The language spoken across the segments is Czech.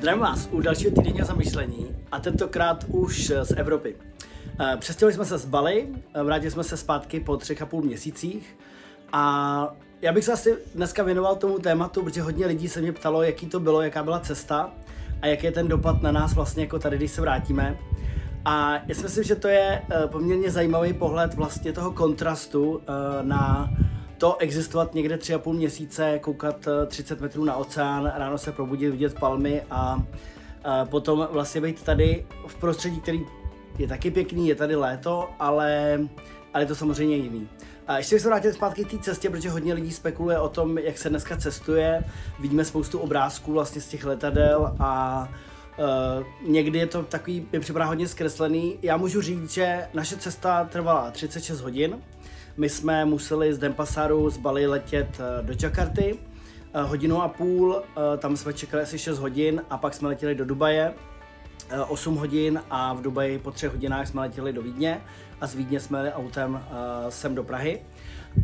Zdravím vás u dalšího týdenního zamyšlení a tentokrát už z Evropy. Eh, přestěhovali jsme se z Bali, eh, vrátili jsme se zpátky po třech a půl měsících a já bych se asi dneska věnoval tomu tématu, protože hodně lidí se mě ptalo, jaký to bylo, jaká byla cesta a jaký je ten dopad na nás vlastně jako tady, když se vrátíme. A já si myslím, že to je eh, poměrně zajímavý pohled vlastně toho kontrastu na to existovat někde tři a půl měsíce, koukat 30 eh, metrů na oceán, ráno se probudit, vidět palmy a, a potom vlastně být tady v prostředí, který je taky pěkný, je tady léto, ale, ale je to samozřejmě jiný. A ještě bych se vrátil zpátky k té cestě, protože hodně lidí spekuluje o tom, jak se dneska cestuje. Vidíme spoustu obrázků vlastně z těch letadel a Uh, někdy je to takový, mi připadá hodně zkreslený. Já můžu říct, že naše cesta trvala 36 hodin, my jsme museli z Dempasaru z Bali letět eh, do Jakarty, eh, hodinu a půl, eh, tam jsme čekali asi 6 hodin a pak jsme letěli do Dubaje, 8 hodin a v Dubaji po 3 hodinách jsme letěli do Vídně a z Vídně jsme jeli autem sem do Prahy.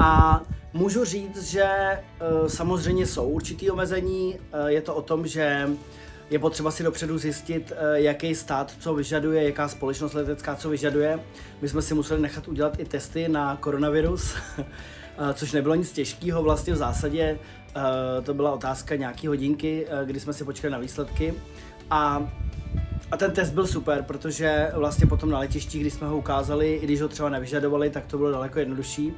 A můžu říct, že samozřejmě jsou určitý omezení, je to o tom, že je potřeba si dopředu zjistit, eh, jaký stát co vyžaduje, jaká společnost letecká co vyžaduje. My jsme si museli nechat udělat i testy na koronavirus, eh, což nebylo nic těžkého. Vlastně v zásadě eh, to byla otázka nějaký hodinky, kdy jsme si počkali na výsledky. A a ten test byl super, protože vlastně potom na letišti, když jsme ho ukázali, i když ho třeba nevyžadovali, tak to bylo daleko jednodušší.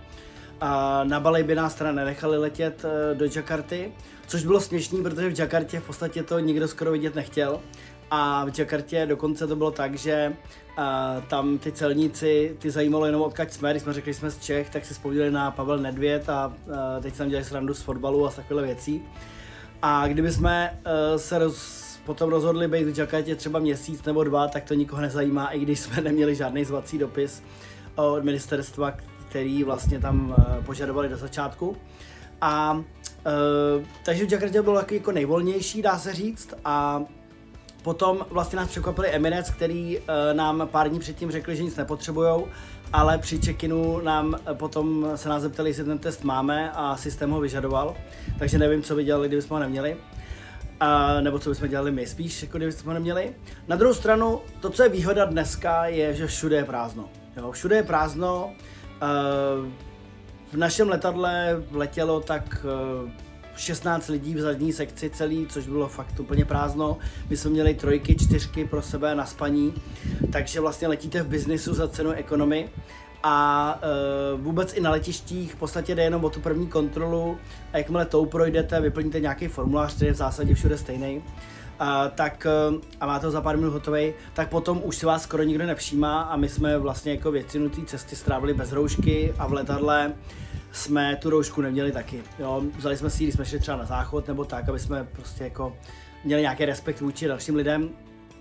A na Bali by nás teda nenechali letět eh, do Jakarty, což bylo směšný, protože v Jakartě v podstatě to nikdo skoro vidět nechtěl. A v Jakartě dokonce to bylo tak, že uh, tam ty celníci, ty zajímalo jenom odkaď jsme, když jsme řekli, že jsme z Čech, tak si vzpomněli na Pavel Nedvěd a uh, teď jsem dělali srandu z fotbalu a z takovéhle věcí. A kdyby jsme uh, se roz, potom rozhodli být v Jakartě třeba měsíc nebo dva, tak to nikoho nezajímá, i když jsme neměli žádný zvací dopis od ministerstva, který vlastně tam uh, požadovali do začátku. A uh, takže v Jakartě bylo jako nejvolnější, dá se říct, a potom vlastně nás překvapili Emirates, který uh, nám pár dní předtím řekli, že nic nepotřebujou, ale při check-inu nám potom se nás zeptali, jestli ten test máme a systém ho vyžadoval, takže nevím, co by dělali, kdybychom ho neměli. A, nebo co bychom dělali my spíš, jako kdybychom ho neměli. Na druhou stranu, to, co je výhoda dneska, je, že všude je prázdno. Jo, všude je prázdno, v našem letadle letělo tak 16 lidí v zadní sekci celý, což bylo fakt úplně prázdno. My jsme měli trojky, čtyřky pro sebe na spaní, takže vlastně letíte v biznisu za cenu ekonomy a uh, vůbec i na letištích v podstatě jde jenom o tu první kontrolu a jakmile tou projdete, vyplníte nějaký formulář, který je v zásadě všude stejný, a, tak, eh, a má to za pár minut hotový, tak potom už si vás skoro nikdo nepřijímá a my jsme vlastně jako většinu té cesty strávili bez roušky a v letadle jsme tu roušku neměli taky. Jo. Vzali jsme si ji, když jsme šli třeba na záchod nebo tak, aby jsme prostě jako měli nějaký respekt vůči dalším lidem,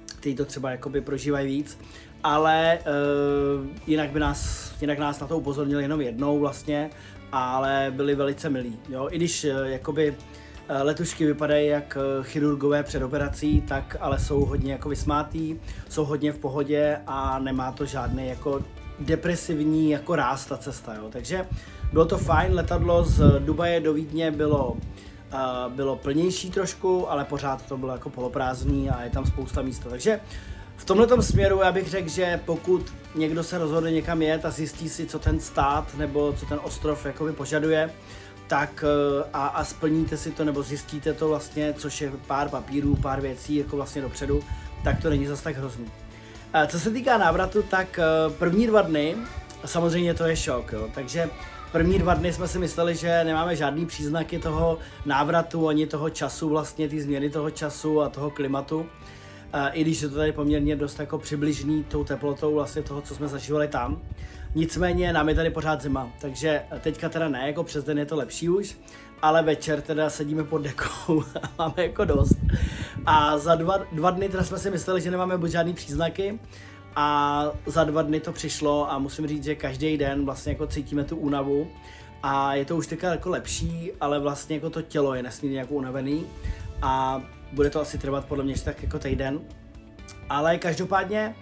kteří to třeba jakoby prožívají víc. Ale uh, jinak by nás, jinak nás na to upozornili jenom jednou vlastně, ale byli velice milí. Jo. I když uh, jakoby Eh, letušky vypadají jak eh, chirurgové před operací, tak ale jsou hodně jako vysmátý, jsou hodně v pohodě a nemá to žádný jako depresivní jako ráz ta cesta, jo. Takže bylo to fajn, letadlo z Dubaje do Vídně bylo uh, bylo plnější trošku, ale pořád to bylo jako poloprázdný a je tam spousta místa. Takže v tomhle směru já bych řekl, že pokud někdo se rozhodne někam jet a zjistí si, co ten stát nebo co ten ostrov jakoby požaduje, tak eh, a, a splníte si to nebo zjistíte to vlastně, což je pár papírů, pár věcí jako vlastně dopředu, tak to není zase tak hrozný. Co se týká návratu, tak eh, první dva dny, samozřejmě to je šok, jo, takže první dva dny jsme si mysleli, že nemáme žádný příznaky toho návratu, ani toho času, vlastně ty změny toho času a toho klimatu. I když je to tady poměrně dost jako přibližný tou teplotou vlastně toho, co jsme zažívali tam. Nicméně nám je tady pořád zima, takže teďka teda ne, jako přes den je to lepší už, ale večer teda sedíme pod dekou a máme jako dost. A za dva, dva dny teda jsme si mysleli, že nemáme buď žádný příznaky, a za dva dny to přišlo a musím říct, že každý den vlastně jako cítíme tu únavu a je to už teďka jako lepší, ale vlastně jako to tělo je nesmírně jako unavený a bude to asi trvat podle mě tak jako týden. Ale každopádně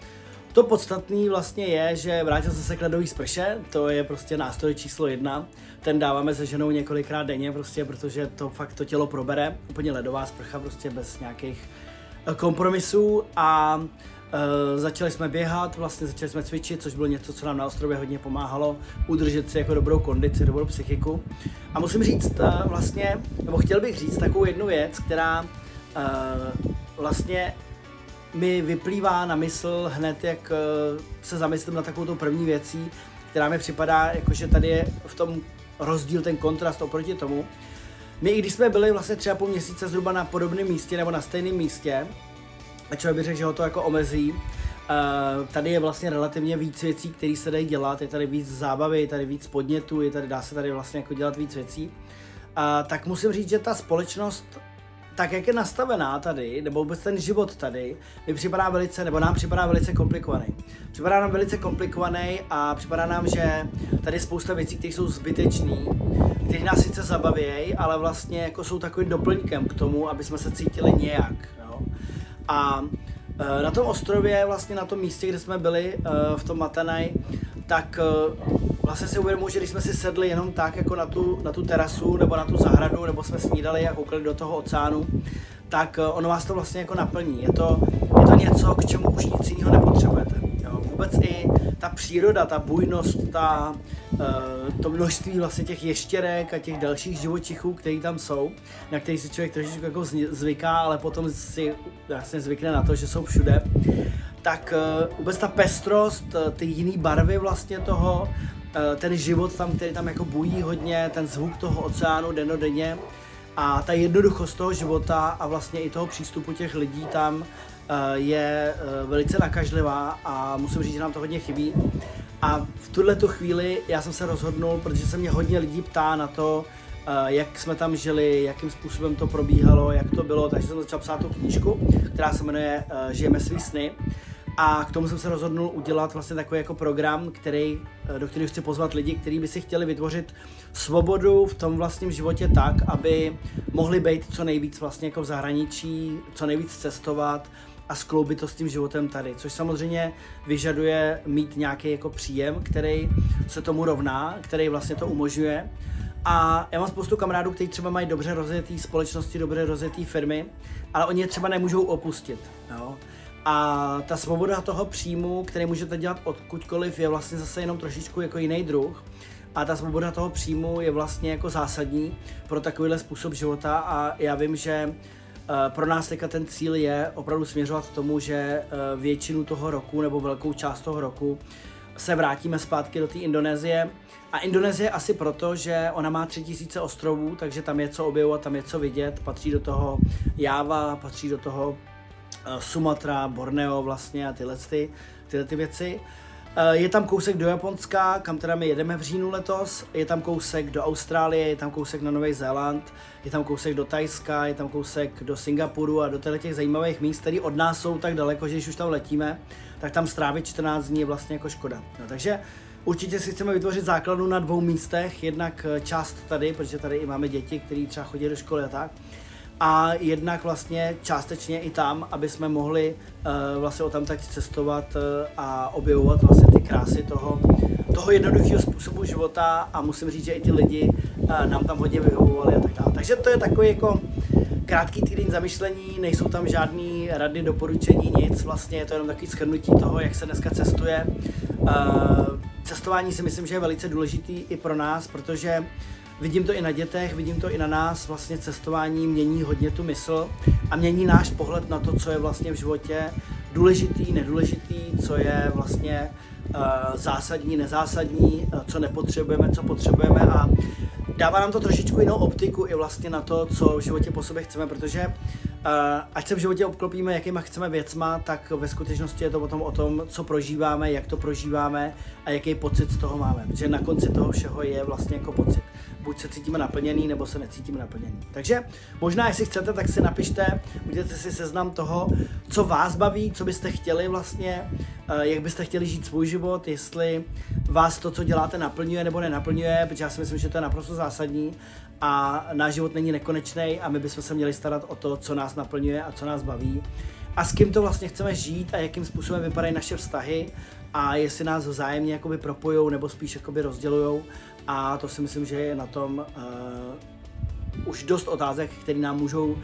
to podstatné vlastně je, že vrátil se se k ledový sprše, to je prostě nástroj číslo jedna. Ten dáváme se ženou několikrát denně, prostě, protože to fakt to tělo probere. Úplně ledová sprcha, prostě bez nějakých kompromisů a Uh, začali jsme běhat, vlastně začali jsme cvičit, což bylo něco, co nám na ostrově hodně pomáhalo udržet si jako dobrou kondici, dobrou psychiku. A musím říct uh, vlastně, nebo chtěl bych říct takovou jednu věc, která vlastně mi vyplývá na mysl hned, jak uh, se zamyslím na takovou první věcí, která mi připadá, jakože tady je v tom rozdíl, ten kontrast oproti tomu. My, i když jsme byli vlastně třeba půl měsíce zhruba na podobném místě nebo na stejném místě, a člověk by řekl, že ho to jako omezí, Uh, tady je vlastně relativně víc věcí, které se dají dělat, je tady víc zábavy, je tady víc podnětů, je tady, dá se tady vlastně jako dělat víc věcí. Uh, tak musím říct, že ta společnost tak jak je nastavená tady, nebo vůbec ten život tady, mi připadá velice, nebo nám připadá velice komplikovaný. Připadá nám velice komplikovaný a připadá nám, že tady je spousta věcí, které jsou zbytečné, které nás sice zabavějí, ale vlastně jako jsou takovým doplňkem k tomu, aby jsme se cítili nějak. Jo? A e, na tom ostrově, vlastně na tom místě, kde jsme byli, e, v tom Matanaj, tak e, vlastně si uvědomuji, že když jsme si sedli jenom tak jako na tu, na tu terasu nebo na tu zahradu, nebo jsme snídali a koukali do toho oceánu, tak ono vás to vlastně jako naplní. Je to, je to něco, k čemu už nic jiného nepotřebujete. Jo? Vůbec i ta příroda, ta bujnost, ta, uh, to množství vlastně těch ještěrek a těch dalších živočichů, které tam jsou, na kterých si člověk trošičku jako zvyká, ale potom si vlastně zvykne na to, že jsou všude, tak uh, vůbec ta pestrost, ty jiné barvy vlastně toho, ten život tam, který tam jako bují hodně, ten zvuk toho oceánu denodenně a ta jednoduchost toho života a vlastně i toho přístupu těch lidí tam je velice nakažlivá a musím říct, že nám to hodně chybí. A v tuhle tu chvíli já jsem se rozhodnul, protože se mě hodně lidí ptá na to, jak jsme tam žili, jakým způsobem to probíhalo, jak to bylo, takže jsem začal psát tu knížku, která se jmenuje Žijeme svý sny. A k tomu jsem se rozhodnul udělat vlastně takový jako program, který, do kterého chci pozvat lidi, kteří by si chtěli vytvořit svobodu v tom vlastním životě tak, aby mohli být co nejvíc vlastně jako v zahraničí, co nejvíc cestovat, a skloubit to s tím životem tady, což samozřejmě vyžaduje mít nějaký jako příjem, který se tomu rovná, který vlastně to umožňuje. A já mám spoustu kamarádů, kteří třeba mají dobře rozjetý společnosti, dobře rozjetý firmy, ale oni je třeba nemůžou opustit. Jo? A ta svoboda toho příjmu, který můžete dělat odkudkoliv, je vlastně zase jenom trošičku jako jiný druh. A ta svoboda toho příjmu je vlastně jako zásadní pro takovýhle způsob života a já vím, že Eh, pro nás teďka ten cíl je opravdu směřovat k tomu, že eh, většinu toho roku nebo velkou část toho roku se vrátíme zpátky do té Indonésie. A Indonésie asi proto, že ona má 3000 ostrovů, takže tam je co objevovat, tam je co vidět. Patří do toho Java, patří do toho Sumatra, Borneo vlastně a tyhle, ty, tyhle ty věci. Eh, je tam kousek do Japonska, kam teda my jedeme v říjnu letos, je tam kousek do Austrálie, je tam kousek na Nový Zéland, je tam kousek do Tajska, je tam kousek do Singapuru a do těch zajímavých míst, které od nás jsou tak daleko, že když už tam letíme, tak tam strávit 14 dní je vlastně jako škoda. No, takže určitě si chceme vytvořit základnu na dvou místech, jednak eh, část tady, protože tady i máme děti, které třeba chodí do školy a tak, a jednak vlastně částečně i tam, aby jsme mohli uh, vlastně o tam tak cestovat uh, a objevovat vlastně ty krásy toho, toho jednoduchého způsobu života a musím říct, že i ty lidi uh, nám tam hodně vyhovovali a tak dále. Takže to je takový jako krátký týden zamyšlení, nejsou tam žádný rady, doporučení, nic, vlastně je to jenom takový shrnutí toho, jak se dneska cestuje. Uh, cestování si myslím, že je velice důležitý i pro nás, protože Vidím to i na dětech, vidím to i na nás, vlastně cestování mění hodně tu mysl a mění náš pohled na to, co je vlastně v životě důležitý, nedůležitý, co je vlastně uh, zásadní, nezásadní, uh, co nepotřebujeme, co potřebujeme. A dává nám to trošičku jinou optiku i vlastně na to, co v životě po sobě chceme, protože uh, ať se v životě obklopíme jakýma chceme věcma, tak ve skutečnosti je to potom o tom, co prožíváme, jak to prožíváme a jaký pocit z toho máme. Protože na konci toho všeho je vlastně jako pocit buď se cítíme naplněný, nebo se necítíme naplněný. Takže možná, jestli chcete, tak si napište, udělejte si seznam toho, co vás baví, co byste chtěli vlastně, eh, jak byste chtěli žít svůj život, jestli vás to, co děláte, naplňuje nebo nenaplňuje, protože já si myslím, že to je naprosto zásadní a náš život není nekonečný a my bychom se měli starat o to, co nás naplňuje a co nás baví a s kým to vlastně chceme žít a jakým způsobem vypadají naše vztahy a jestli nás vzájemně jakoby propojou nebo spíš jakoby rozdělujou a to si myslím, že je na tom uh, už dost otázek, které nám můžou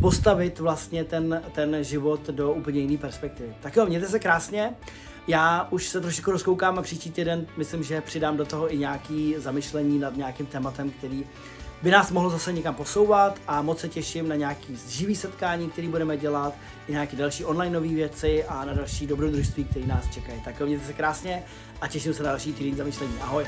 postavit vlastně ten, ten život do úplně jiné perspektivy. Tak jo, mějte se krásně. Já už se trošku rozkoukám a příští týden myslím, že přidám do toho i nějaký zamyšlení nad nějakým tématem, který by nás mohlo zase někam posouvat a moc se těším na nějaký živý setkání, který budeme dělat, i nějaké další online nové věci a na další dobrodružství, které nás čekají. Tak jo, mějte se krásně a těším se na další týden zamyšlení. Ahoj!